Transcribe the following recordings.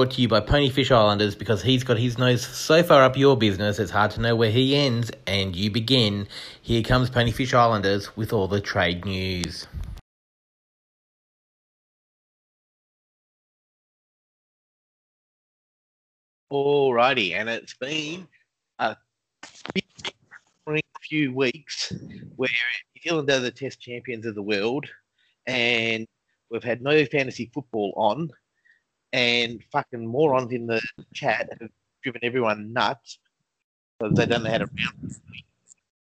brought to you by Ponyfish Islanders because he's got his nose so far up your business it's hard to know where he ends and you begin. Here comes Ponyfish Islanders with all the trade news. Alrighty, and it's been a few weeks where New Zealand are the Test champions of the world, and we've had no fantasy football on, and fucking morons in the chat have driven everyone nuts because they don't know how to round.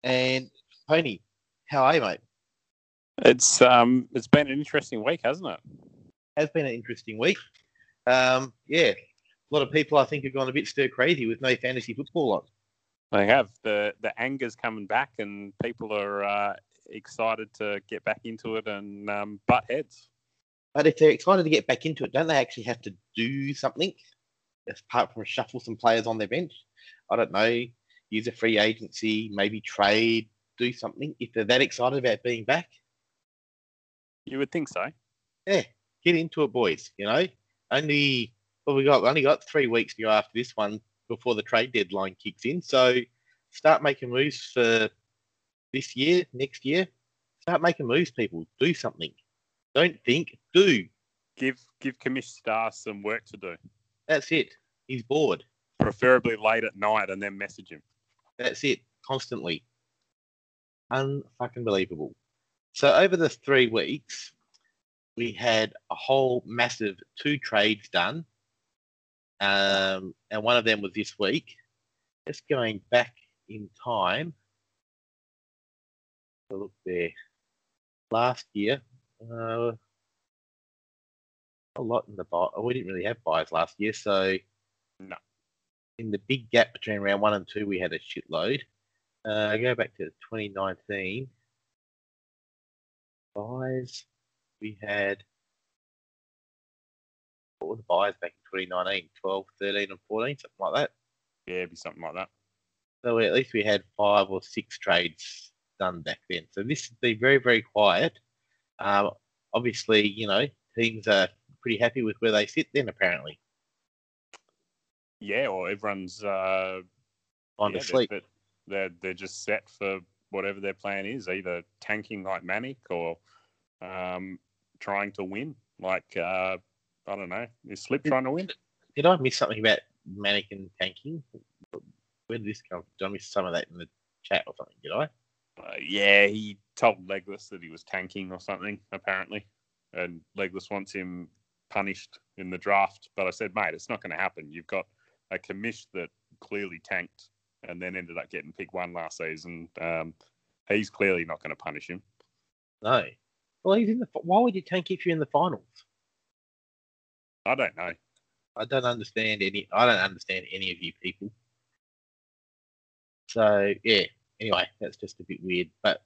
And Tony, how are you, mate? It's um, it's been an interesting week, hasn't it? Has been an interesting week. Um, yeah, a lot of people I think have gone a bit stir crazy with no fantasy football on. They have the the anger's coming back, and people are uh, excited to get back into it and um, butt heads. But if they're excited to get back into it, don't they actually have to do something apart from shuffle some players on their bench? I don't know, use a free agency, maybe trade, do something. If they're that excited about being back, You would think so. yeah, get into it, boys. You know, only well, we got we only got three weeks to go after this one before the trade deadline kicks in. So start making moves for this year, next year. Start making moves, people. Do something. Don't think, do. Give give Commish Star some work to do, That's it. He's bored. preferably late at night, and then message him. That's it. Constantly. Unfucking believable. So over the three weeks, we had a whole massive two trades done. Um, and one of them was this week. Just going back in time. So look there. Last year, uh, a lot in the buy. We didn't really have buys last year, so No. In the big gap between round one and two, we had a shitload. Uh, go back to 2019. Buys, we had. What were the buys back in 2019? 12, 13, and 14, something like that. Yeah, it'd be something like that. So at least we had five or six trades done back then. So this has been very, very quiet. Um, obviously, you know, teams are pretty happy with where they sit then, apparently. Yeah, or everyone's uh, On yeah, to they're- sleep. They're, they're they're just set for whatever their plan is, either tanking like Manic or um, trying to win. Like uh, I don't know, is Slip trying to win? Did I miss something about Manic and tanking? Where did this come from? Did I miss some of that in the chat or something? Did I? Uh, yeah, he told Legless that he was tanking or something, apparently. And Legless wants him punished in the draft. But I said, mate, it's not going to happen. You've got a commish that clearly tanked and then ended up getting pick one last season. Um, he's clearly not going to punish him. No. Well, he's in the. Why would you tank if you're in the finals? I don't know. I don't understand any. I don't understand any of you people. So yeah. Anyway, that's just a bit weird. But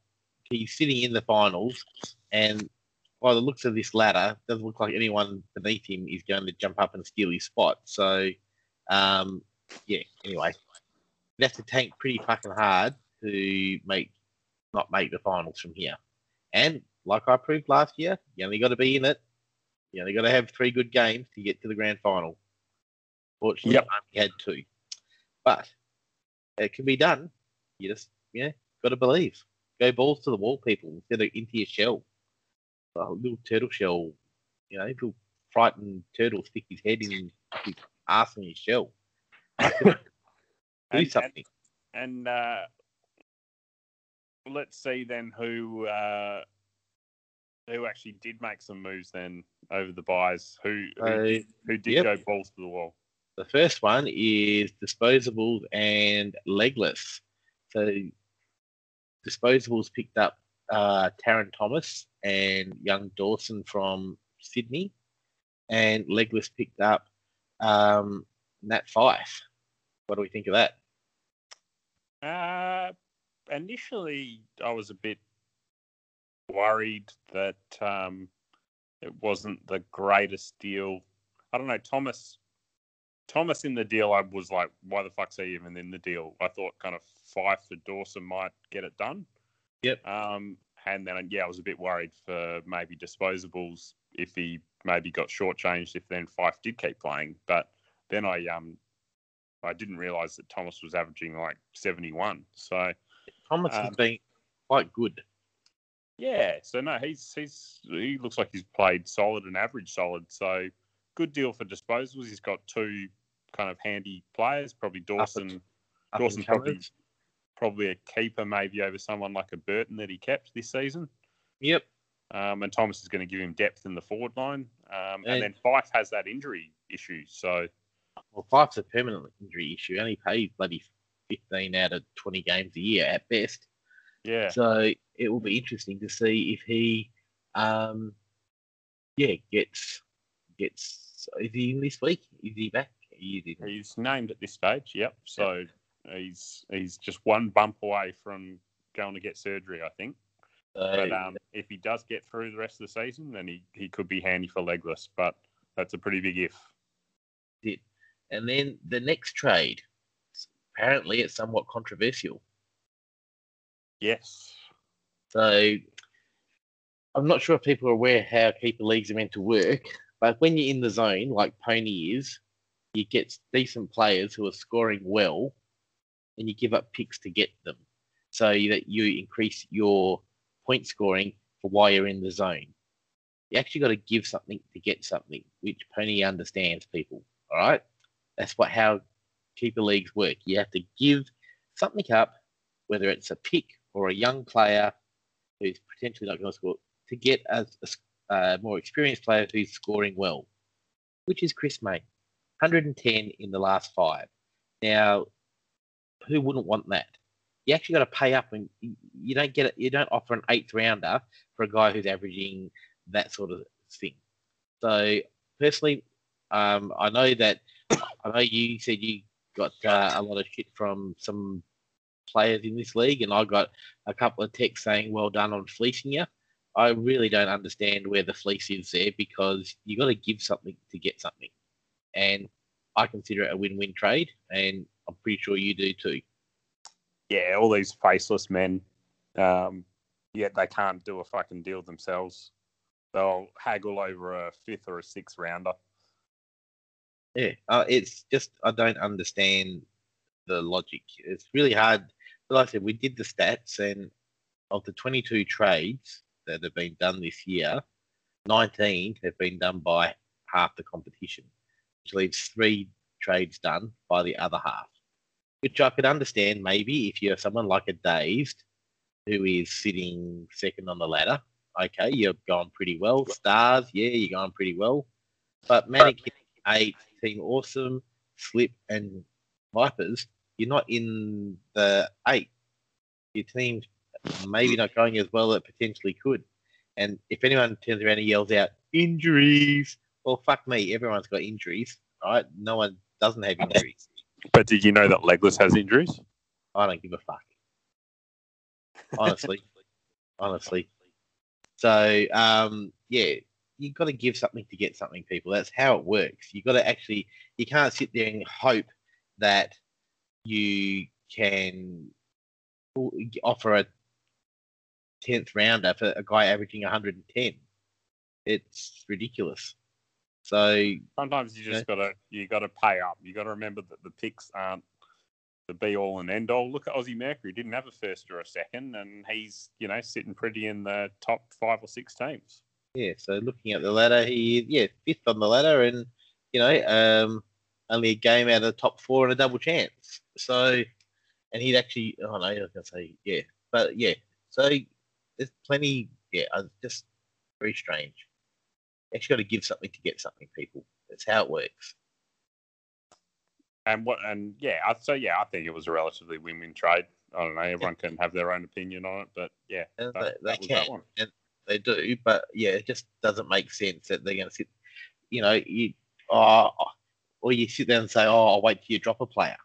he's sitting in the finals, and by the looks of this ladder, doesn't look like anyone beneath him is going to jump up and steal his spot. So, um, yeah. Anyway, you have to tank pretty fucking hard to make not make the finals from here. And like I proved last year, you only got to be in it you only got to have three good games to get to the grand final. Fortunately, Yep. I only had two, but it can be done. You just, yeah, got to believe. Go balls to the wall, people, instead of into your shell. A little turtle shell, you know, little frightened turtle stick his head in his ass in his shell. Do And- something. And uh, let's see then who uh, who actually did make some moves then over the buys. Who who, Uh, did, who did yep. go balls to the wall? The first one is disposables and legless. So disposables picked up uh, Tarryn Thomas and young Dawson from Sydney, and legless picked up um, Nat Fyfe. What do we think of that? Uh, initially, I was a bit worried that um, it wasn't the greatest deal. I don't know, Thomas. Thomas in the deal, I was like, why the fuck's he even in the deal? I thought kind of Fyfe for Dawson might get it done. Yep. Um, and then yeah, I was a bit worried for maybe disposables if he maybe got shortchanged if then Fyfe did keep playing. But then I um I didn't realise that Thomas was averaging like 71. So Thomas has Um, been quite good. yeah, so no, he's he's he looks like he's played solid and average solid. So good deal for disposals. He's got two kind of handy players, probably Dawson. Up Dawson probably probably a keeper maybe over someone like a Burton that he kept this season. Yep. Um, and Thomas is going to give him depth in the forward line. Um, and And- then Fyfe has that injury issue. So Well, Fyfe's a permanent injury issue. Only plays bloody 15 out of 20 games a year at best. yeah, So it will be interesting to see if he, um, yeah, gets gets. Is he in this week? Is he back? He is, he's named at this stage. Yep. So he's he's just one bump away from going to get surgery, I think. But um, if he does get through the rest of the season, then he, he could be handy for legless. But that's a pretty big if. it. And then the next trade, apparently, it's somewhat controversial. Yes. So I'm not sure if people are aware how keeper leagues are meant to work, but when you're in the zone, like Pony is, you get decent players who are scoring well, and you give up picks to get them, so that you increase your point scoring for why you're in the zone. You actually got to give something to get something, which Pony understands. People, all right, that's what how keeper leagues work. You have to give something up, whether it's a pick or a young player who's potentially not going to score, to get a, a a more experienced player who's scoring well, which is Chris May, 110 in the last five. Now, who wouldn't want that? You actually got to pay up, and you- you don't get it. You don't offer an eighth rounder for a guy who's averaging that sort of thing. So personally, um, I know that I know you said you got uh, a lot of shit from some players in this league, and I got a couple of texts saying, "Well done on fleecing you." I really don't understand where the fleece is there because you've got to give something to get something, and I consider it a win-win trade, and I'm pretty sure you do too. Yeah, all these faceless men, um, yet they can't do a fucking deal themselves. They'll haggle over a fifth or a sixth rounder. Yeah, uh, it's just I don't understand the logic. It's really hard. Like I said, we did the stats, and of the 22 trades that have been done this year, 19 have been done by half the competition, which leaves three trades done by the other half. Which I could understand maybe if you're someone like a Dazed who is sitting second on the ladder. Okay, you're going pretty well. Stars, yeah, you're going pretty well. But Mannequin eight, Team Awesome, Slip, and Vipers, you're not in the eight. Your team's maybe not going as well as it potentially could. And if anyone turns around and yells out injuries, well, fuck me, everyone's got injuries, right? No one doesn't have injuries. But did you know that legless has injuries? I don't give a fuck. Honestly, honestly. So, um, yeah, you've got to give something to get something, people. That's how it works. You've got to actually, you can't sit there and hope that you can offer a tenth rounder for a guy averaging 110. It's ridiculous. So Sometimes you just gotta you gotta pay up. You gotta remember that the picks aren't the be all and end all. Look at Aussie Mercury, didn't have a first or a second, and he's you know sitting pretty in the top five or six teams. Yeah, so looking at the ladder, he yeah fifth on the ladder, and you know um, only a game out of the top four and a double chance. So, and he'd actually oh no, I was gonna say yeah, but yeah, so there's plenty. Yeah, I just very strange. You actually got to give something to get something, people. That's how it works. And what and yeah, I, so yeah, I think it was a relatively win-win trade. I don't know. Everyone can have their own opinion on it, but yeah, And that, they, that they was that can, one. and they do, but yeah, it just doesn't make sense that they're going to sit. You know, you oh, oh, or you sit there and say, "Oh, I'll wait till you drop a player."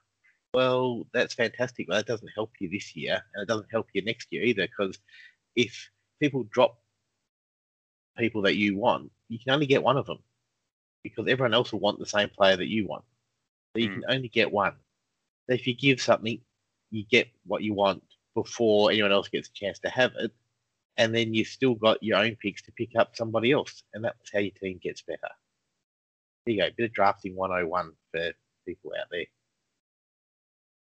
Well, that's fantastic, but that doesn't help you this year, and it doesn't help you next year either. Because if people drop people that you want, you can only get one of them, because everyone else will want the same player that you want. So you Mm. can only get one. So if you give something, you get what you want before anyone else gets a chance to have it and then you've still got your own picks to pick up somebody else, and that's how your team gets better. There you go, bit of drafting 101 for people out there.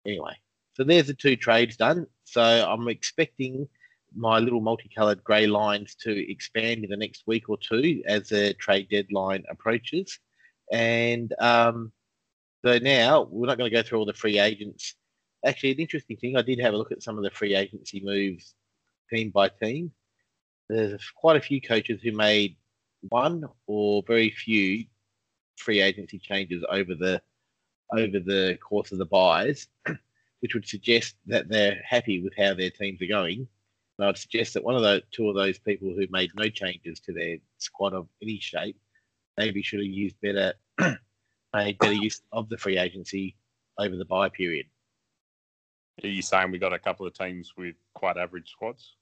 Anyway, so there's the two trades done. So I'm expecting my little multicolored grey lines to expand in the next week or two as the trade deadline approaches. And um, so now we're not going to go through all the free agents. Actually, an interesting thing, I did have a look at some of the free agency moves team by team. There's quite a few coaches who made one or very few free agency changes over the over the course of the buys, which would suggest that they're happy with how their teams are going. And I'd suggest that one of those two of those people who made no changes to their squad of any shape maybe should have used better made better use of the free agency over the buy period. Are you saying we got a couple of teams with quite average squads?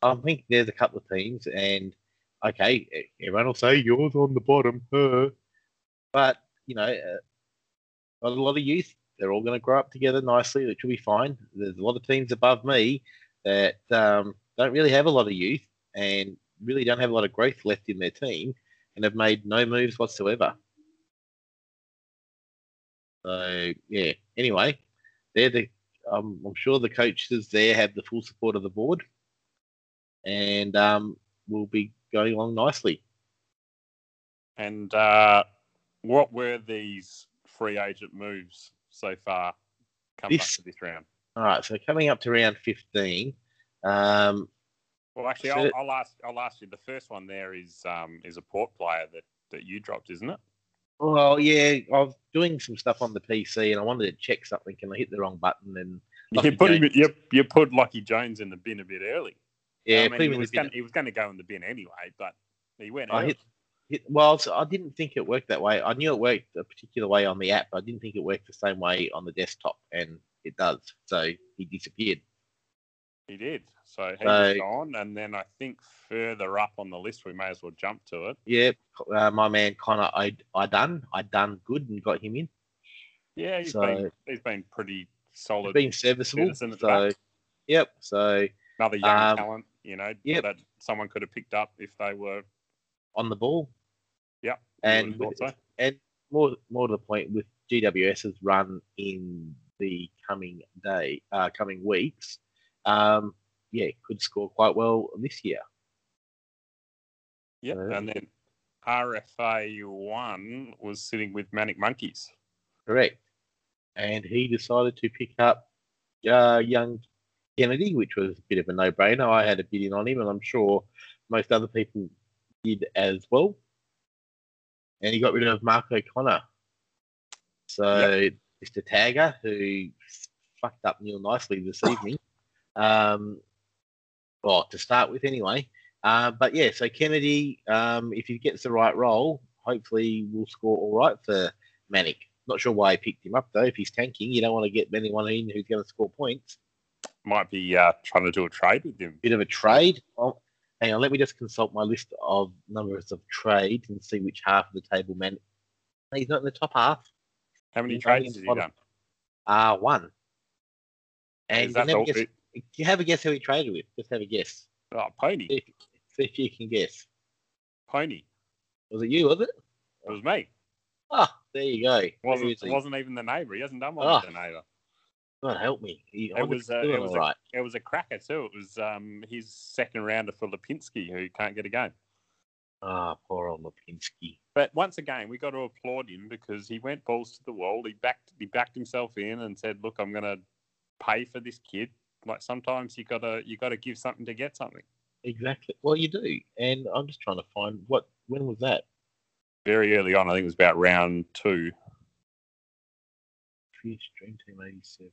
I think there's a couple of teams, and okay, everyone will say yours on the bottom, huh? but you know, uh, got a lot of youth. They're all going to grow up together nicely, which will be fine. There's a lot of teams above me that um, don't really have a lot of youth and really don't have a lot of growth left in their team, and have made no moves whatsoever. So yeah. Anyway, they're the. Um, I'm sure the coaches there have the full support of the board, and um, will be going along nicely. And uh, what were these free agent moves so far coming This- up to this round? All right, so coming up to round 15, um, Well, actually, I'll, I'll ask. I'll ask you. The first one there is um, is a port player that, that you dropped, isn't it? well, yeah, I was doing some stuff on the PC and I wanted to check something and I hit the wrong button and You Lucky put him. You, you put Lucky Jones in the bin a bit early. yeah, I mean, he was going. He was going to go in the bin anyway, but he went. I hit, hit, well, so I didn't think it worked that way. I knew it worked a particular way on the app, but I didn't think it worked the same way on the desktop, and it does. So he disappeared. He did. So he So- was gone, and then I think further up on the list, we may as well jump to it. Yeah, uh, my man Connor, I I done, I done good and got him in. Yeah, he's So- been he's been pretty He's solid. been serviceable. citizen at the So, back. yep. So Another young um, talent, you know, yep. that someone could have picked up if they were. on the ball. Yep. And with- so. and more more to the point with GWS's run in the coming day, uh, coming weeks, um, yeah, could score quite well this year. Yeah, So- And then RFA one was sitting with Manic Monkeys. Correct. And he decided to pick up uh, young Kennedy, which was a bit of a no-brainer. I had a bid in on him, and I'm sure most other people did as well. And he got rid of Mark O'Connor. So Mr. Tagger, who fucked up Neil nicely this evening, um, well, to start with anyway. Uh, but yeah, so Kennedy, um, if he gets the right role, hopefully will score all right for Manic. Not sure why he picked him up though. If he's tanking, you don't want to get anyone in who's going to score points. Might be uh, trying to do a trade with him. Bit of a trade. Oh, hang on, let me just consult my list of numbers of trades and see which half of the table Manic. He's not in the top half. How many trades has he done? Uh one. And you never guess, you have a guess who he traded with. Just have a guess. Oh, Pony. See if, see if you can guess. Pony. Was it you? Was it? It was me. Ah, there you go. Wasn't he? wasn't even the neighbour. He hasn't done one Ah. with the neighbour. God help me. He, It was, uh, it was a- right. It was a cracker too. It was um, his second rounder for Lipinski, who can't get a game. Ah, poor old Lipinski. But once again, we got to applaud him because he went balls to the wall. He backed he backed himself in and said, "Look, I'm going to pay for this kid." Like sometimes you gotta you gotta give something to get something. Exactly. Well, you do, and I'm just trying to find what. When was that? Very early on, I think it was about round two. Fish Dream Team '87,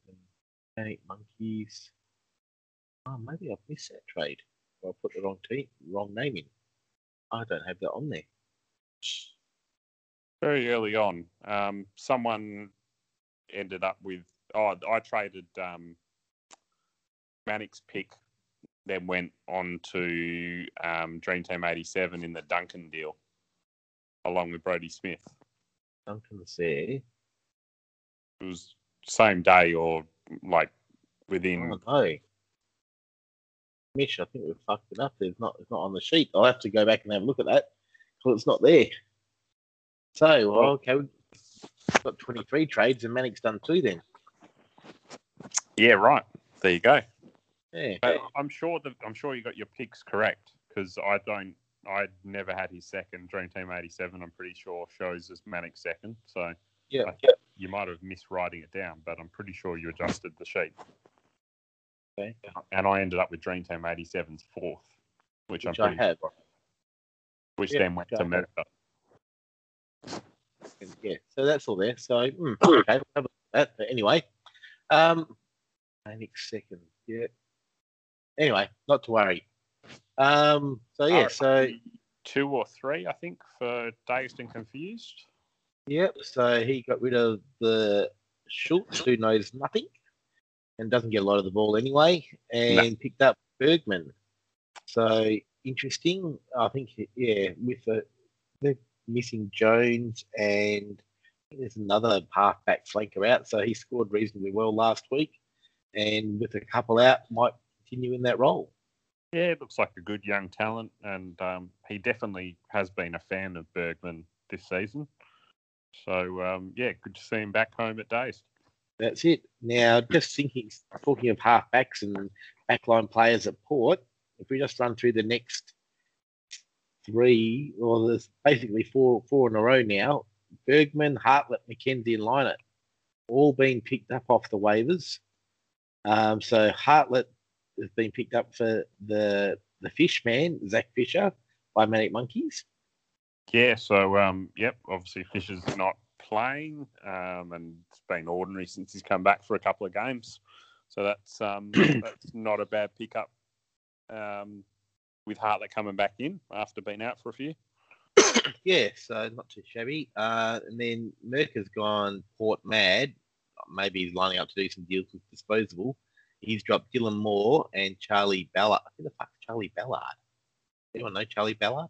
Panic Monkeys. Oh, maybe I've missed that trade. Or I put the wrong team, wrong name in. I don't have that on there. Very early on, um, someone ended up with. Oh, I traded um, Manic's pick, then went on to um, Dream Team '87 in the Duncan deal, along with Brodie Smith. Duncan's there. It was same day or like within Oh no. Mish, I think we've fucked it up. It's not, it's not on the sheet. I'll have to go back and have a look at that because it's not there. So, well, oh, okay, we've got 23 trades and Manic's done two then. Yeah, right. There you go. Yeah. But I'm sure that I'm sure you got your picks correct because I don't. I never had his second. Dream Team '87. I'm pretty sure shows as Manic second. So Yeah. I think you might have missed writing it down, but I'm pretty sure you adjusted the sheet. Okay. And I ended up with Dream Team 87's fourth, which, Which I'm I pretty have. which Yeah, then went which to have. Yeah, so that's all there. So mm, okay, we'll have a look at that. But anyway, um, next second, yeah. Anyway, not to worry. Um, so yeah, so two or three, I think, for Dazed and Confused. yep. So he got rid of the Schultz, who knows nothing and doesn't get a lot of the ball anyway, and picked up Bergman. So interesting. I think yeah, with the the missing Jones and there's another half back flanker out, so he scored reasonably well last week, and with a couple out, might continue in that role. Yeah, it looks like a good young talent, and um, he definitely has been a fan of Bergman this season. So um, yeah, good to see him back home at Dazed. That's it. Now, just thinking, talking of halfbacks and backline players at Port, if we just run through the next three, or there's basically four four in a row now. Bergman, Hartlett, McKenzie, and Lienert, all being picked up off the waivers. Um, so Hartlett has been picked up for the the fish man, Zac Fisher, by Manic Monkeys. Yeah, so um, yep, obviously Fisher's not playing, um, and it's been ordinary since he's come back for a couple of games. So that's um, that's not a bad pickup. Um, with Hartlett coming back in after being out for a few. Yeah, so not too shabby. Uh, and then Merck has gone Port mad. Maybe he's lining up to do some deals with Disposable. He's dropped Dylan Moore and Charlie Ballard. Who the fuck's Charlie Ballard? Anyone know Charlie Ballard?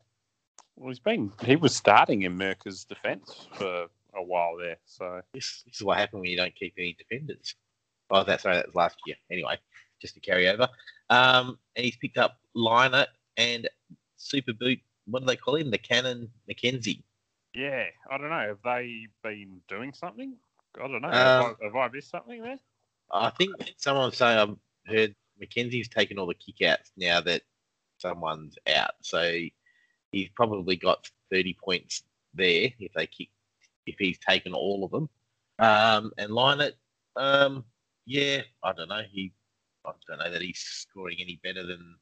Well, he's been he was starting in Merker's defence for a while there. So This, this is what happened when you don't keep any defenders. Oh, that's sorry, that was last year. Anyway, just to carry over. Um, and he's picked up Liner and Super Boot. What do they call him? The Cannon McKenzie. yeah, I don't know. Have they been doing something? I don't know. have, Um, I, have I missed something there? I think someone was saying I've heard McKenzie's taken all the kickouts now that someone's out. So he's probably got 30 points there if they kick, if he's taken all of them. Um, and Lienert, um, yeah, I don't know. He, I don't know that he's scoring any better than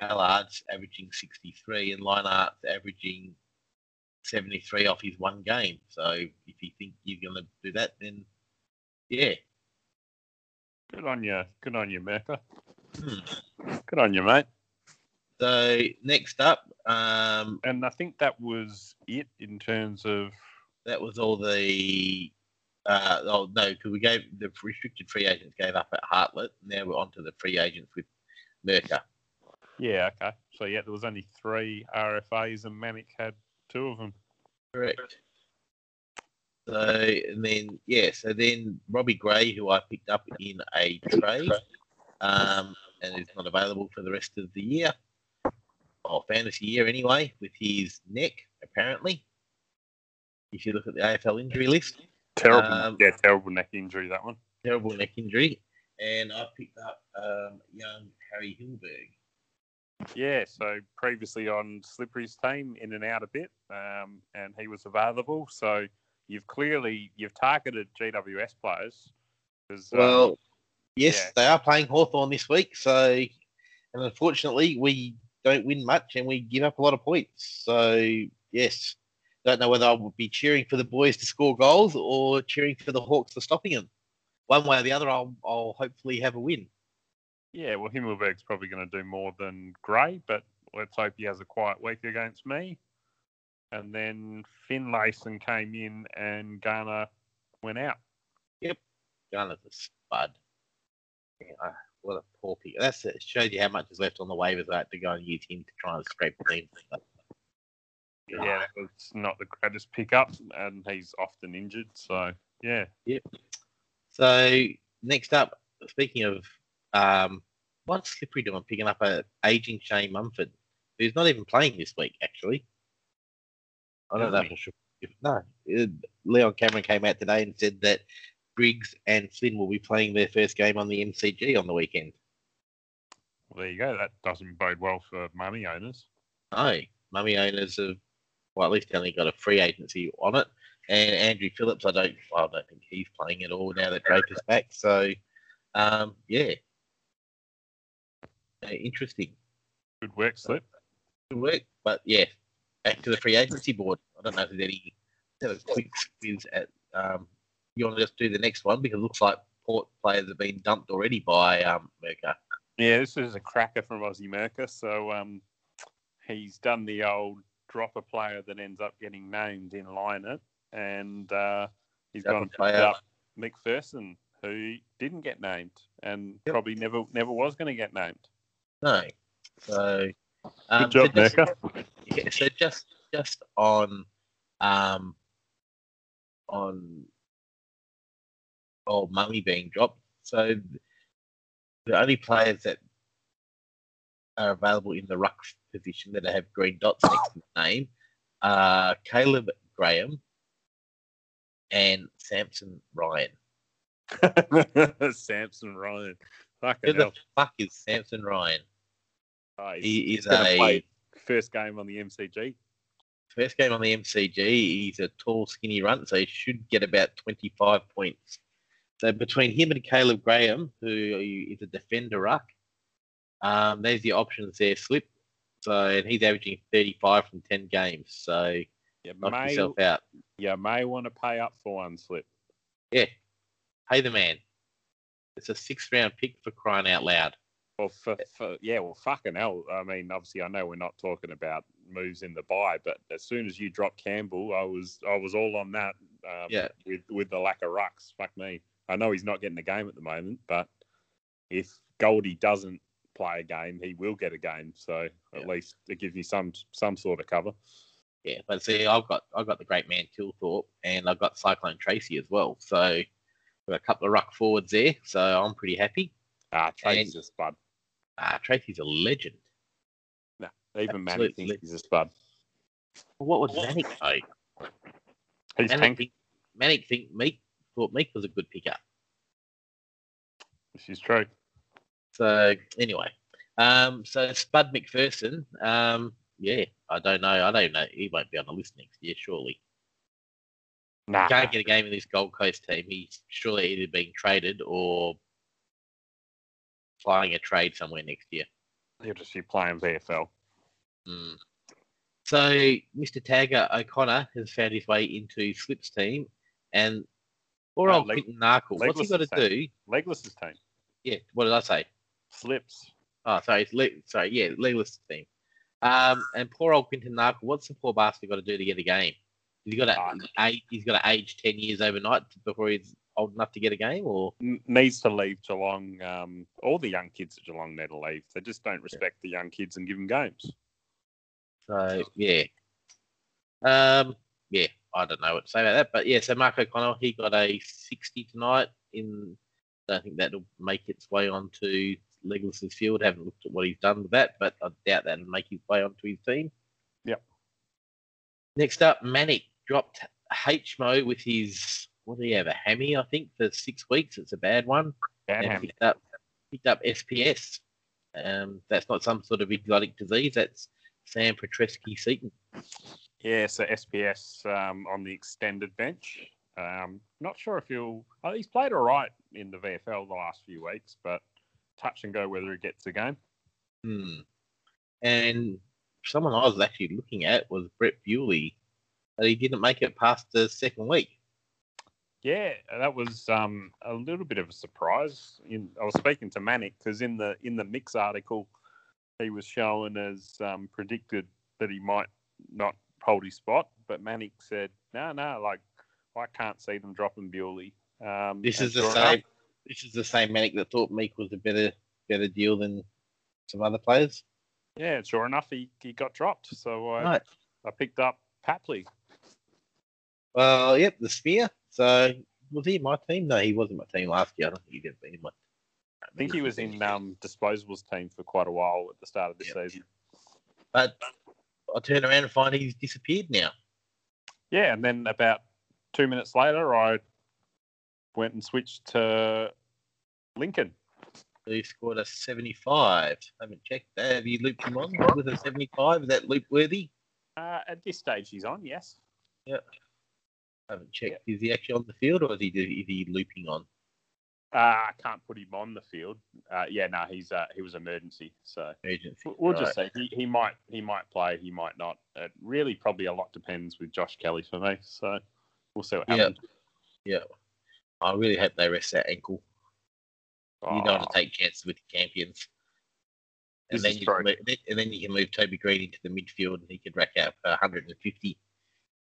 Ballard's averaging 63 and Lienert's averaging 73 off his one game. So if you think you're going to do that, then yeah. Good on you. Good on you, Merker. Hmm. Good on you, mate. So next up, um, And I think that was it in terms of that was all the. Uh, oh no, because we gave the restricted free agents gave up at Hartlett. Now we're on to the free agents with Mercer. yeah. Okay. So yeah, there was only three RFAs, and Manic had two of them. Correct. So and then yeah, so then Robbie Gray, who I picked up in a trade, um, and is not available for the rest of the year, or fantasy year anyway, with his neck apparently. If you look at the AFL injury list. Terrible. Um, yeah, terrible neck injury that one. terrible neck injury, and I picked up um, young Harry Himmelberg. Yeah, so previously on Slippery's team, in and out a bit, um, and he was available. So you've clearly you've targeted GWS players. um, Well, yes, yeah. they are playing Hawthorn this week, so and unfortunately we don't win much and we give up a lot of points. So yes, don't know whether I would be cheering for the boys to score goals or cheering for the Hawks for stopping them. One way or the other, I'll, I'll hopefully have a win. yeah, well, Himmelberg's probably going to do more than Gray, but let's hope he has a quiet week against me. And then Finlayson came in, and Garner went out. Gunner's a spud. Yeah, what a poor pick. That's it. Shows you how much is left on the waivers. I had to go and use him to try and scrape the team. Yeah, it's not the greatest pickup, and he's often injured. So yeah, yep. So next up, speaking of um, what's Slippery doing picking up a aging Shane Mumford, who's not even playing this week, actually? I don't know if I should. If, no, uh, Leon Cameron came out today and said that Briggs and Flynn will be playing their first game on the MCG on the weekend. Well, there you go. That doesn't bode well for mummy owners. No, mummy owners have, well, at least only got a free agency on it. And Andrew Phillips, I don't, I don't think he's playing at all now that Draper's back. So, um, yeah, uh, interesting. Good work, Slip. Good work, but yeah, back to the free agency board. I don't know if there's any have a quick quiz at. Um, you want to just do the next one because it looks like Port players have been dumped already by um, Merker. Yeah, this is a cracker from Aussie Merker. So um, he's done the old drop a player that ends up getting named in line it, and uh, he's gone a and picked up McPherson, who didn't get named and Yep. probably never never was going to get named. No, so Good um, job, so just, yeah, so just just on um on old mummy being dropped. So the only players that are available in the ruck position that have green dots next to the name are Caleb Graham and Samson Ryan. Samson Ryan. Who Fucking the hell. fuck is Samson Ryan? Oh, he's, He is a first game on the MCG. first game on the MCG. He's a tall, skinny runt, so he should get about 25 points. So between him and Caleb Graham, who is a defender ruck, um, there's the options there. Slip. So and he's averaging 35 from 10 games. So You knock may, yourself out. you may want to pay up for one slip. Yeah, pay the man. It's a sixth round pick for crying out loud. Well, for, for yeah, well, fucking hell. I mean, obviously, I know we're not talking about moves in the buy, but as soon as you dropped Campbell, I was I was all on that. Um, Yeah. With with the lack of rucks, fuck me. I know he's not getting the game at the moment, but if Goldie doesn't play a game, he will get a game. So at Yeah. least it gives you some some sort of cover. Yeah, but see, I've got I've got the great man Tilthorpe, and I've got Cyclone Tracy as well. So we've got a couple of ruck forwards there. So I'm pretty happy. Ah, Tracy's And- a spud. Ah, Tracy's a legend. No, even Manny thinks he's a spud. What was Manic though? He's Manic, tank. think, Manic think Meek thought Meek was a good pickup. This is true. So anyway, um, so Spud McPherson, um, yeah, I don't know. I don't know. He won't be on the list next year, surely. Nah. Can't get a game in this Gold Coast team. He's surely either being traded or flying a trade somewhere next year. He'll just be playing VFL. Mm. So Mr. Tagger O'Connor has found his way into Slip's team, and poor Uh, old Leg- Quinton Narkle. What's he got to do? Legless's team. Yeah, what did I say? Slips. Oh, sorry, it's Le- sorry, yeah, Legless team. Um, and poor old Quinton Narkle. What's the poor bastard got to do to get a game? He's got to Ah. age. He's got to age ten years overnight before he's old enough to get a game, or needs to leave Geelong. Um, all the young kids at Geelong need to leave. They just don't respect the young kids and give them games. so yeah. Um, yeah, I don't know what to say about that, but yeah. So Mark O'Connor, he got a sixty tonight. In, I think that'll make its way onto Legless's field. Haven't looked at what he's done with that, but I doubt that'll make his way onto his team. Yep. Next up, Manic dropped HMO with his what do he have a hammy? I think for six weeks. It's a bad one. Bad and hammy. picked up picked up SPS. Um, that's not some sort of exotic disease. That's Sam Petrevski-Seton. Yeah, so SPS um, on the extended bench. Um, not sure if he'll. Oh, he's played all right in the VFL the last few weeks, but touch and go whether he gets a game. Hmm. And someone I was actually looking at was Brett Bewley, but he didn't make it past the second week. Yeah, that was um, a little bit of a surprise. In, I was speaking to Manic because in the in the mix article, he was shown as um, predicted that he might not hold his spot, but Manic said, "No, no, like I can't see them dropping Bewley." Um, This is the same. enough- This is the same Manic that thought Meek was a better better deal than some other players. yeah, sure enough, he, he got dropped. So I, Right. I picked up Papley. Well, yep, the spear. So was he in my team? No, he wasn't my team last year. I don't think he did in my. I think he was in um, disposables team for quite a while at the start of the Yep. season. But I turn around and find he's disappeared now. Yeah, and then about two minutes later, I went and switched to Lincoln. He scored a 75. haven't checked that. Have you looped him on with a 75? Is that loop worthy? Uh, at this stage, he's on. Yes. Yeah. I haven't checked. Is he actually on the field or is he, is he looping on? Uh, I can't put him on the field. Uh, yeah, no, he's uh, he was emergency. So Emergency. we'll- just Right. say he, he might he might play, he might not. It really probably a lot depends with Josh Kelly for me. So we'll see what Yeah. happens. Yeah. I really hope they rest that ankle. You don't want Oh, to take chances with the champions. And This then, you can move, and then you can move Toby Greene into the midfield and he could rack out 150.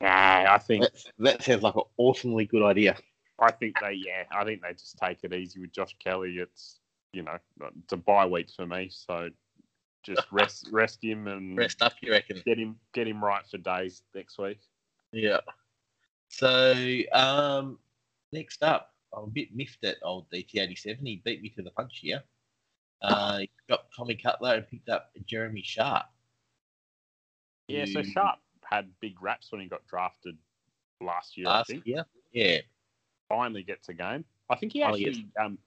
nah, I think That, that sounds like an awesomely good idea. I think they yeah, I think they just take it easy with Josh Kelly. It's you know it's a bye week for me, so just rest rest him and Rest up, you reckon? get him get him right for days next week. Yeah. So, um, next up, I'm a bit miffed at old DT87. He beat me to the punch here. Uh, he got Tommy Cutler and picked up Jeremy Sharp. Yeah, so Sharp had big raps when he got drafted last year. I Last think year. Yeah. finally gets a game. I think he Oh, yes. actually, um,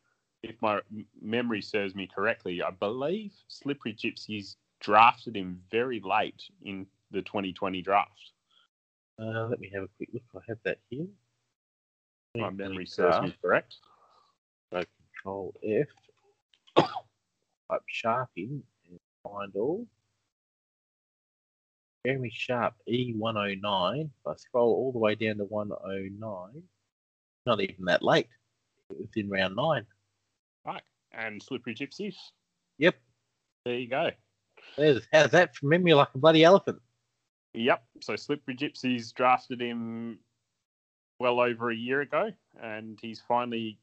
if my memory serves me correctly, I believe Slippery Gypsies drafted him very late in the 2020 draft. Uh, let me have a quick look. I have that here. My memory serves me correct. Control F. Type Sharp in and find all. Jeremy Sharp E109. If I scroll all the way down to 109, not even that late. within round nine. Right. And Slippery Gypsies. Yep. There you go. There's, how's that from memory like a bloody elephant? Yep. So Slippery Gypsies drafted him well over a year ago, and he's finally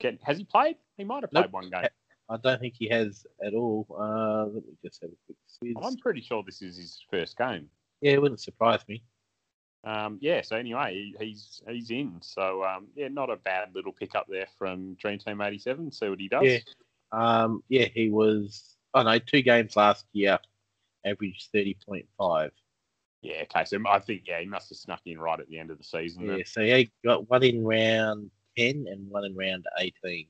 get. Has he played? He might have played Nope. one game. I don't think he has at all. Uh, let me just have a quick. I'm pretty sure this is his first game. Yeah, it wouldn't surprise me. Um, yeah. So anyway, he, he's he's in. So um, yeah, not a bad little pickup there from Dream Team '87. See what he does. Yeah. Um, yeah, he was. Oh know two games last year, averaged thirty point five. Yeah. Okay. So I think yeah, he must have snuck in right at the end of the season. Yeah, then. so he got one in round ten and one in round eighteen,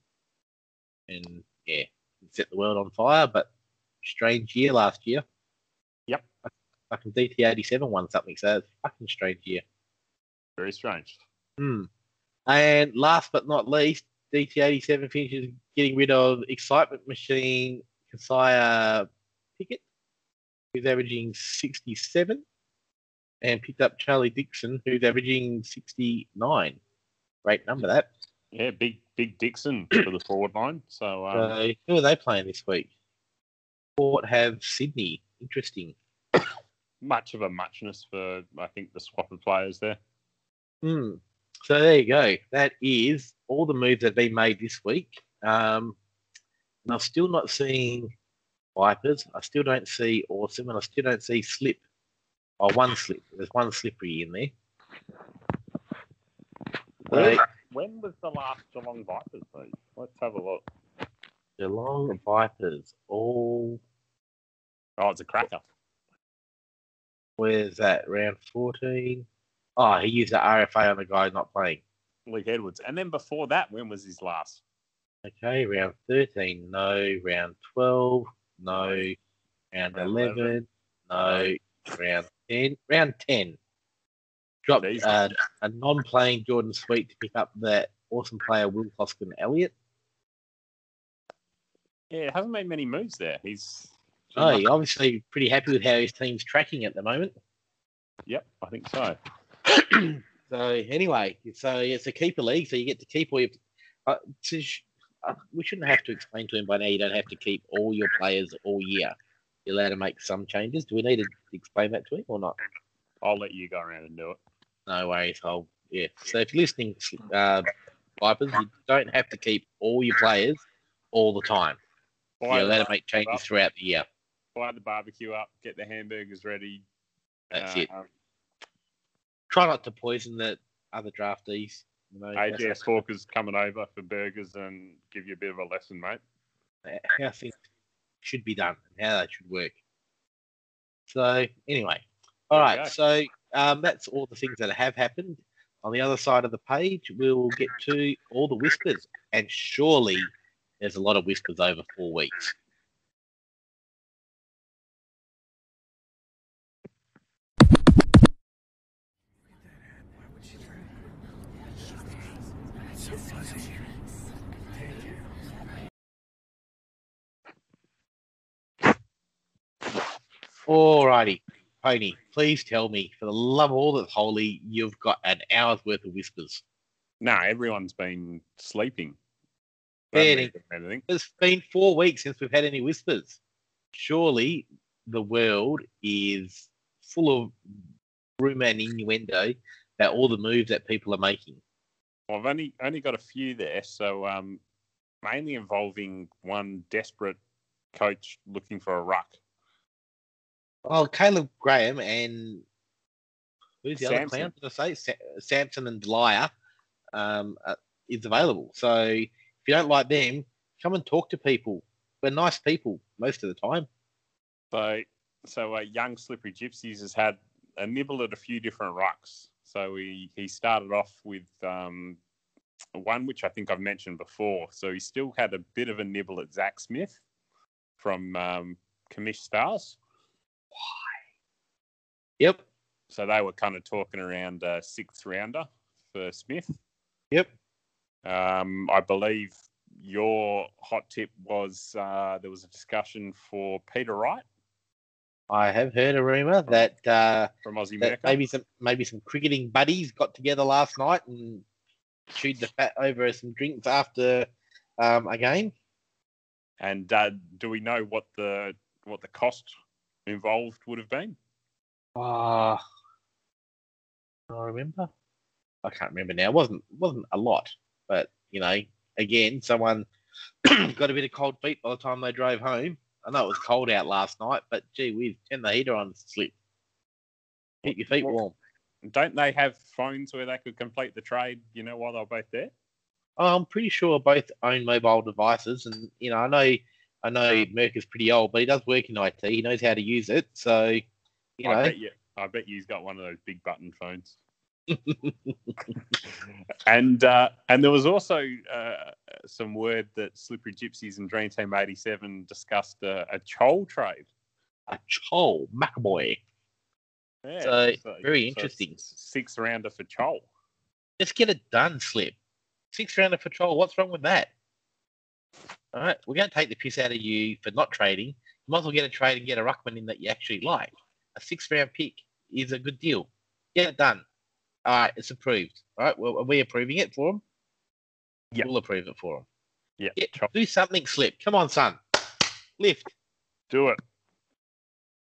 and yeah, set the world on fire. But strange year last year. Yep. Fucking DT eighty seven won something, so it's a fucking strange year. Very strange. Hmm. And last but not least, DT87 finishes getting rid of excitement machine Kysaiah Pickett, who's averaging 67, and picked up Charlie Dixon, who's averaging 69. Great number, that. Yeah. Big big Dixon for the forward line. So um, So, who are they playing this week? Port have Sydney. Interesting. much of a muchness for I think the swap of players there. Hmm. So there you go. That is all the moves that have been made this week. Um, and I'm still not seeing Vipers. I still don't see Awesome, and I still don't see Slip. Oh, one Slip. There's one Slippery in there. When, So, when was the last Geelong Vipers please? Let's have a look. Geelong Vipers. All Oh, it's a cracker. where's that? Round 14. Oh, he used the RFA on the guy not playing. Luke Edwards. And then before that, when was his last? Okay, round 13, no. Round 12, no. Round Round 11, no. Round 10, round 10. Dropped uh, a non playing Jordan Sweet to pick up that awesome player, Will Hoskin Elliott. Yeah, hasn't made many moves there. He's Oh, he's obviously pretty happy with how his team's tracking at the moment. Yep, I think so. So, anyway, so it's a keeper league, so you get to keep all your. Uh, uh, we shouldn't have to explain to him by now you don't have to keep all your players all year. You're allowed to make some changes. Do we need to explain that to him or not? I'll let you go around and do it. No worries. I'll yeah. So if you're listening, uh, Vipers, you don't have to keep all your players all the time. You're allowed to make changes up. throughout the year. fire the barbecue up, get the hamburgers ready. That's Uh, it. um, Try not to poison the other draftees. You know, AJS Hawkers coming over for burgers and give you a bit of a lesson, mate. how things should be done and how that should work. So anyway, all There right. So um, that's all the things that have happened. On the other side of the page, we'll get to all the whispers, and surely there's a lot of whispers over four weeks. Alrighty, Pony, please tell me, for the love of all that's holy, you've got an hour's worth of whispers. No, everyone's been sleeping. Fair They haven't done anything. It's been four weeks since we've had any whispers. Surely the world is full of rumor and innuendo about all the moves that people are making. Well, I've only only got a few there, so um, mainly involving one desperate coach looking for a ruck. Oh, Caleb Graham and who's the other clown? Did I say Sa- Samson and Deliah um, uh, is available. So if you don't like them, come and talk to people. We're nice people most of the time. So, so uh, young slippery gypsies has had a nibble at a few different rucks. So he he started off with um, one which I think I've mentioned before. So he still had a bit of a nibble at Zac Smith from um, Commish Stars. Yep. So they were kind of talking around a sixth rounder for Smith. Yep. Um, I believe your hot tip was uh, there was a discussion for Peter Wright I have heard a rumor that, uh, from Aussie that maybe some maybe some cricketing buddies got together last night and chewed the fat over some drinks after um, a game. And uh, do we know what the what the cost involved would have been? Ah, I remember. I can't remember now. It wasn't wasn't a lot, but you know, again, someone got a bit of cold feet by the time they drove home. I know it was cold out last night, but gee whiz, turn the heater on slip. Keep your feet warm. Don't they have phones where they could complete the trade? You know, while they're both there. I'm pretty sure both own mobile devices, and you know, I know, I know, Merck is pretty old, but he does work in IT. He knows how to use it, so you I know, bet you. I bet you's got one of those big button phones. and uh, and there was also uh, some word that Slippery Gypsies and Dream Team '87 discussed a, a Chol trade. a Chol Mabior. Yeah, So, very it's interesting. Six rounder for Chol. Let's get it done, Slip. Six rounder for Chol. What's wrong with that? All right, we're going to take the piss out of you for not trading. You might as well get a trade and get a ruckman in that you actually like. A six round pick is a good deal. Get it done. All right, it's approved. All right, well, are we approving it for him? Yeah. We'll approve it for him. Yeah, Yeah. Chol. Do something, Slip. Come on, son. Lift. do it.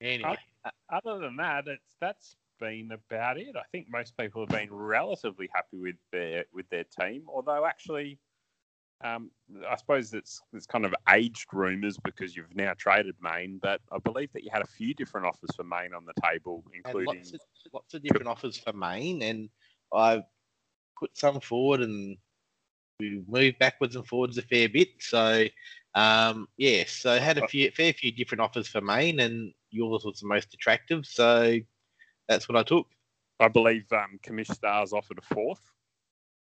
Anyway, uh, Other than that, it's that's been about it. I think most people have been relatively happy with their with their team. Although actually, um, I suppose it's it's kind of aged rumours because you've now traded Maine. But I believe that you had a few different offers for Maine on the table, including lots of, lots of different offers for Maine, and I've put some forward and we moved backwards and forwards a fair bit. So, um, yes, so I had a few, fair few different offers for Maine, and yours was the most attractive. So that's what I took. I believe um, Commish Stars offered a fourth.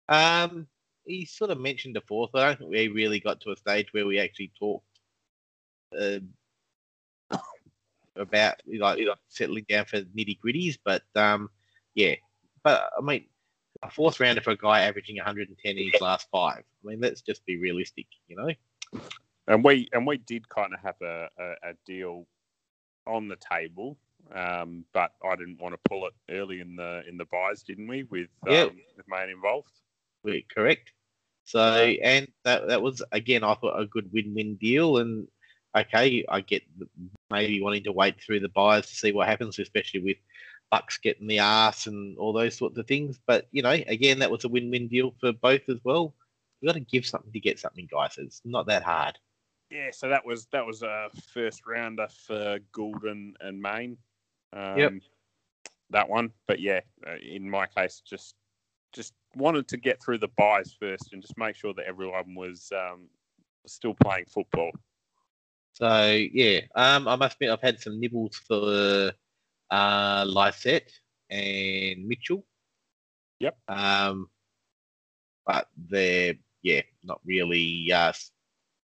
Um, he sort of mentioned a fourth, but I don't think we really got to a stage where we actually talked uh, about like, like settling down for nitty gritties. But um, yeah, but I mean, a fourth rounder for a guy averaging 110 in his last five. I mean, let's just be realistic, you know. And we and we did kind of have a, a, a deal on the table, um, but I didn't want to pull it early in the in the buys, didn't we? With um, Yeah. with Maine involved. We're correct. So, and that that was again, I thought a good win-win deal. And okay, I get maybe wanting to wait through the buyers to see what happens, especially with Bucks getting the ass and all those sorts of things. But you know, again, that was a win-win deal for both as well. You got to give something to get something, guys. It's not that hard. Yeah, so that was that was a first rounder for Gulden and Maine. Um, Yep. That one, but yeah, uh, in my case, just just wanted to get through the buys first and just make sure that everyone was um, still playing football. So yeah, um, I must admit I've had some nibbles for uh, Lysette and Mitchell. Yep. Um, but they're yeah not really. Uh,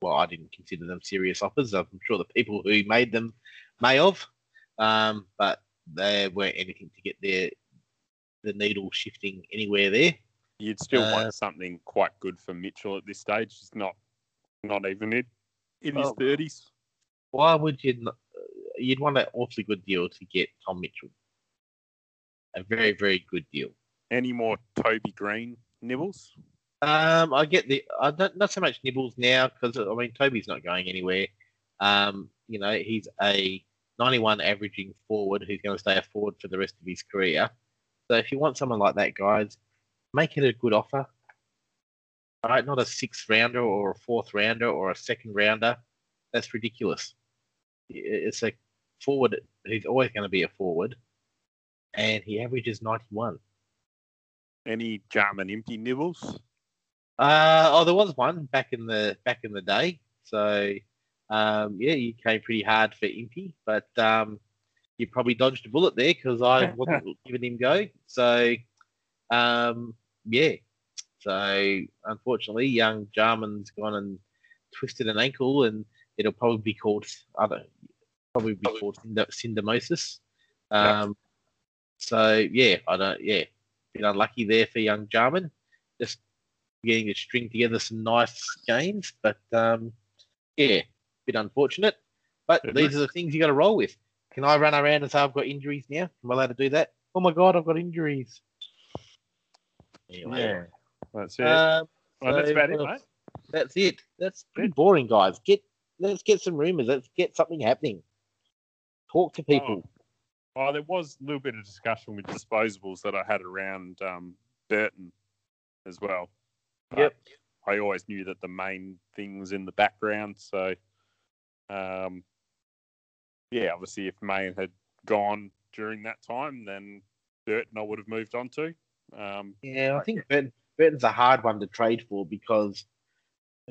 well, I didn't consider them serious offers. I'm sure the people who made them may have, um, but they weren't anything to get their the needle shifting anywhere there. You'd still Uh, want something quite good for Mitchell at this stage. He's not not even in in his Oh. thirties. Why would you? Not, you'd want an awfully good deal to get Tom Mitchell. A very very good deal. Any more Toby Greene nibbles? Um, I get the I don't not so much nibbles now because I mean Toby's not going anywhere. Um, you know he's a 91 averaging forward who's going to stay a forward for the rest of his career. So if you want someone like that, guys, make it a good offer. All right, not a sixth rounder or a fourth rounder or a second rounder. That's ridiculous. It's a forward who's always going to be a forward, and he averages 91. Any Jarman Impey nibbles? Uh, oh, there was one back in the back in the day. So, um, yeah, you came pretty hard for Impey, but um, you probably dodged a bullet there because I wasn't giving him go. So, um, yeah. So, unfortunately, young Jarman's gone and twisted an ankle, and it'll probably be called other, probably be called synd- syndesmosis. Yeah. Um, so yeah, I don't. Yeah, bit unlucky there for young Jarman. Just getting to string together some nice games, but um, yeah, bit unfortunate. But It these are the things you got to roll with. Can I run around and say I've got injuries now? Am I allowed to do that? Oh my god, I've got injuries. Anyway, That's it. um, well, that's so, about it, mate. that's it. That's pretty boring, guys. Get let's get some rumors. Let's get something happening. Talk to people. Oh, there was a little bit of discussion with disposables that I had around um, Burton as well. But Yep. I always knew that the main thing was in the background. So, um, yeah, obviously, if Mayan had gone during that time, then Burton I would have moved on to. Um, Yeah, I think Burton, Burton's a hard one to trade for because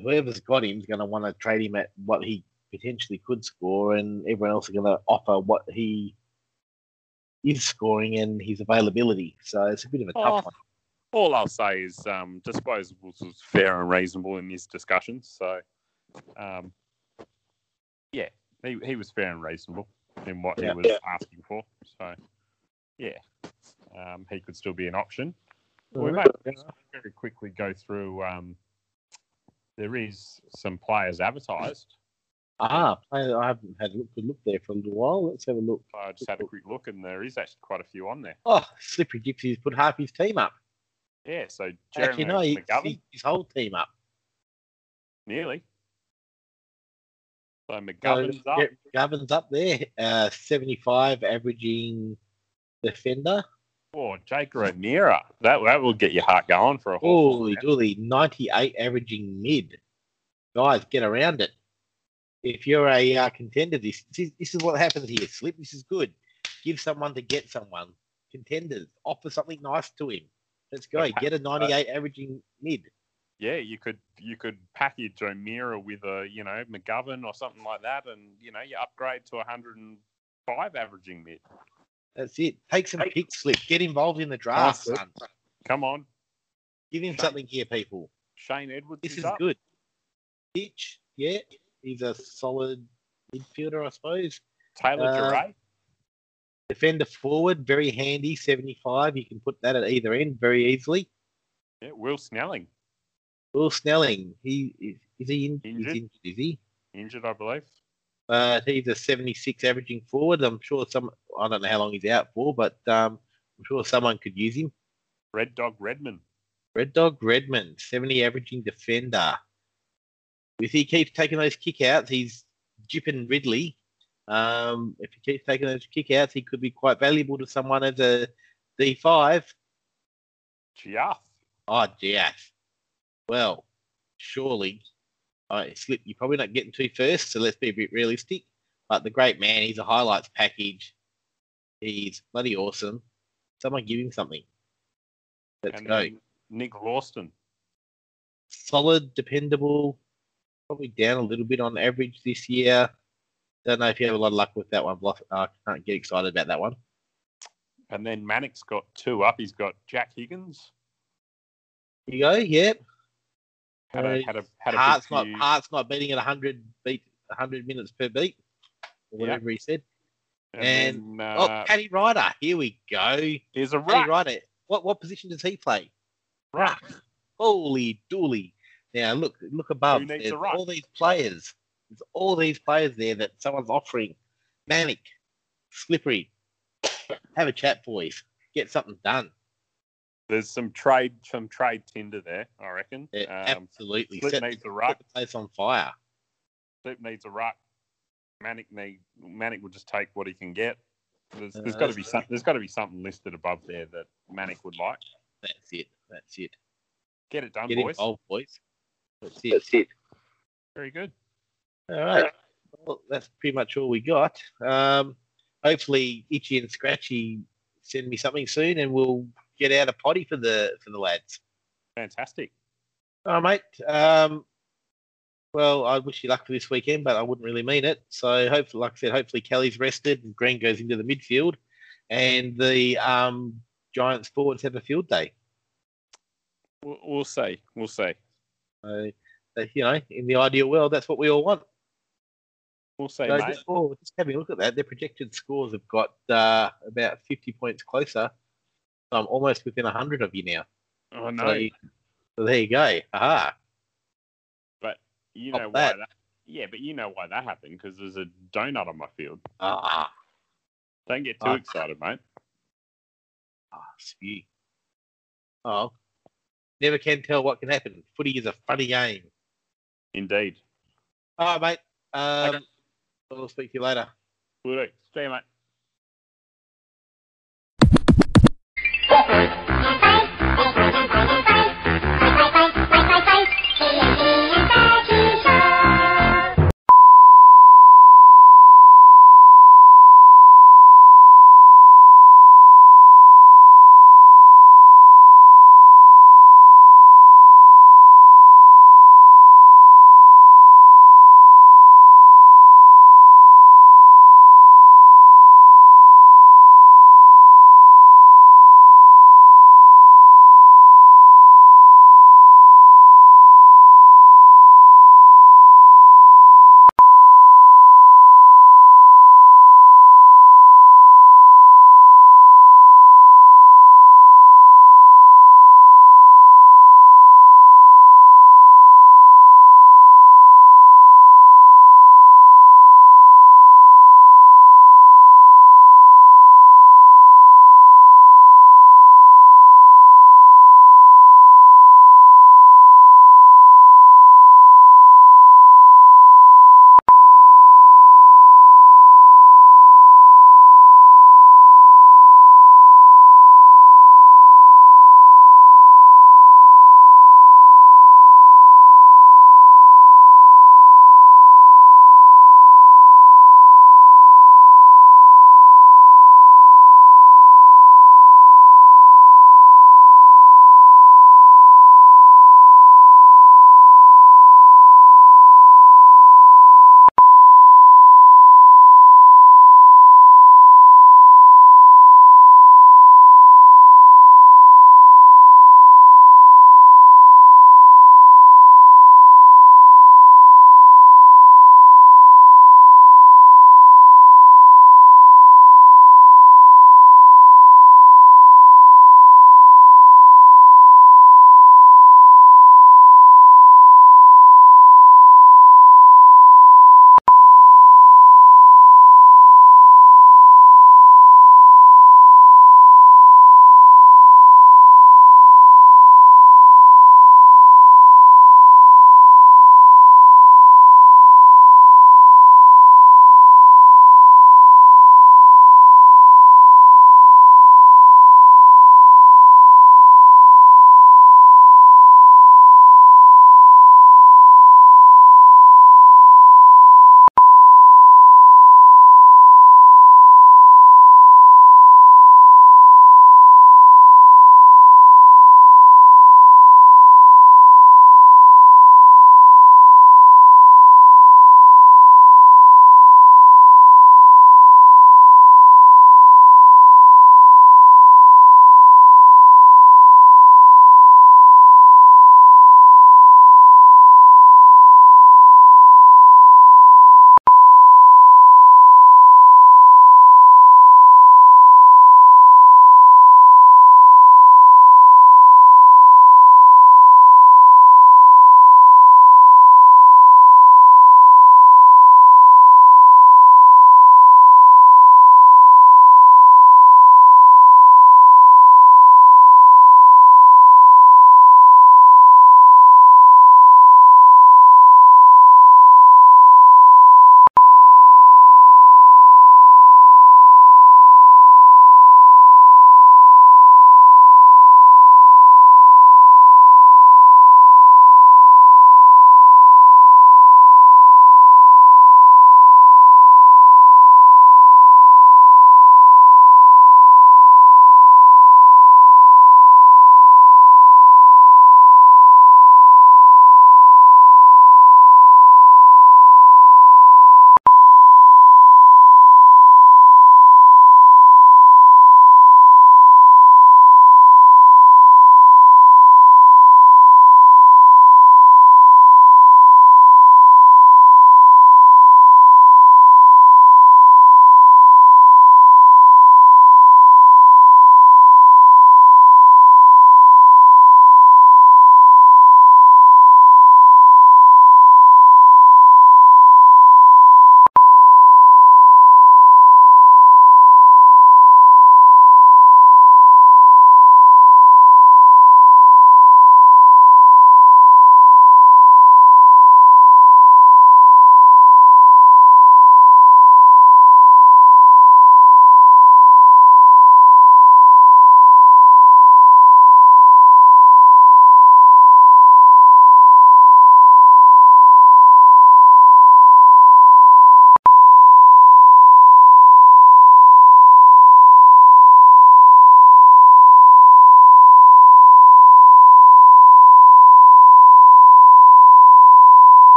whoever's got him is going to want to trade him at what he potentially could score, and everyone else is going to offer what he is scoring and his availability. So it's a bit of a tough Oh, one. all I'll say is um, disposables was fair and reasonable in his discussions. So, um, yeah, he, he was fair and reasonable in what Yeah. he was asking for. So, yeah, um, he could still be an option. We might very quickly go through. Um, there is some players advertised. Ah, I, I haven't had a look, good look there for a little while. Let's have a look. I just had a quick look, and there is actually quite a few on there. Oh, Slippery Gypsy's put half his team up. Yeah, so Actually, Jeremy no, he, McGovern, his whole team up. nearly. So So, McGovern's up. yeah, McGovern's up there, uh, 75 averaging defender. Oh, Jaeger O'Meara. That that will get your heart going for a whole. Holy dooly, 98 averaging mid. Guys, get around it. If you're a uh, contender, this, this is, this is what happens here. Slip, this is good. Give someone to get someone. Contenders, offer something nice to him. Let's go. Get a 98 averaging mid. Yeah, you could you could package O'Meara with a you know McGovern or something like that, and you know you upgrade to 105 averaging mid. That's it. Take some picks, Slip. Get involved in the draft, Slip. son. Come on, Give him something here, people. Shane Edwards This is, is up. good. Pitch, yeah. He's a solid midfielder, I suppose. Taylor Uh, Duryea. Defender forward, very handy, 75. You can put that at either end very easily. Yeah, Will Snelling Will Snelling, he is, is he in, Injured? He's injured, is he? injured, I believe. Uh, he's a 76 averaging forward. I'm sure some, I don't know how long he's out for, but um, I'm sure someone could use him. Red Dog Redman. Red Dog Redman, 70 averaging defender. If he keeps taking those kickouts, he's jipping Ridley. Um, if he keeps taking those kickouts, he could be quite valuable to someone as a D5. Giath. Oh, yes. Well, surely, Uh, I slip. You're probably not getting to first, so let's be a bit realistic. But the great man, he's a highlights package. He's bloody awesome. Someone give him something. Let's and go. Nick Vlastuin. Solid, dependable. probably down a little bit on average this year. Don't know if you have a lot of luck with that one, Bluff. I can't get excited about that one. And then Manic's got two up. He's got Jack Higgins. Here you go, yeah. Had a, had a, had a Heart's not not beating at 100 beat 100 minutes per beat, or Yeah. whatever he said. and, and- then, oh, uh, Paddy Ryder, here we go. There's a Paddy. Ryder, what what position does he play? ruck. Holy dooly! Now look look above. There's all these players. There's all these players there that someone's offering. Manic, slippery. Have a chat, boys. Get something done. There's some trade, some trade tinder there, I reckon. Yeah, Um, absolutely. Slip Set, needs a set ruck. the place on fire. Slip needs a ruck. Manic need Manic will just take what he can get. There's, Uh, there's got to be some, there's got to be something listed above there that Manic would like. That's it. That's it. Get it done, Get boys. involved, boys. That's it. That's it. Very good. All right. Well, that's pretty much all we got. Um, hopefully, Itchy and Scratchy send me something soon, and we'll get out a potty for the for the lads. Fantastic. Right, mate. Um, well, I wish you luck for this weekend, but I wouldn't really mean it. So, hopefully, like I said, hopefully Kelly's rested and Greene goes into the midfield, and the um, Giants forwards have a field day. We'll, we'll see. We'll see. So, you know, in the ideal world, that's what we all want. We'll see, So mate. just, oh, just having a look at that, their projected scores have got uh, about 50 points closer. So I'm almost within 100 of you now. I So, you- so there you go. Aha. but you Not know why bad. that. Yeah, but you know why that happened because there's a donut on my field. Ah, Don't get too Ah. excited, mate. ah, spew. Oh, never can tell what can happen. Footy is a funny game. Indeed. All right, mate. Um, Okay. We'll speak to you later. Will do. See you, mate. Okay.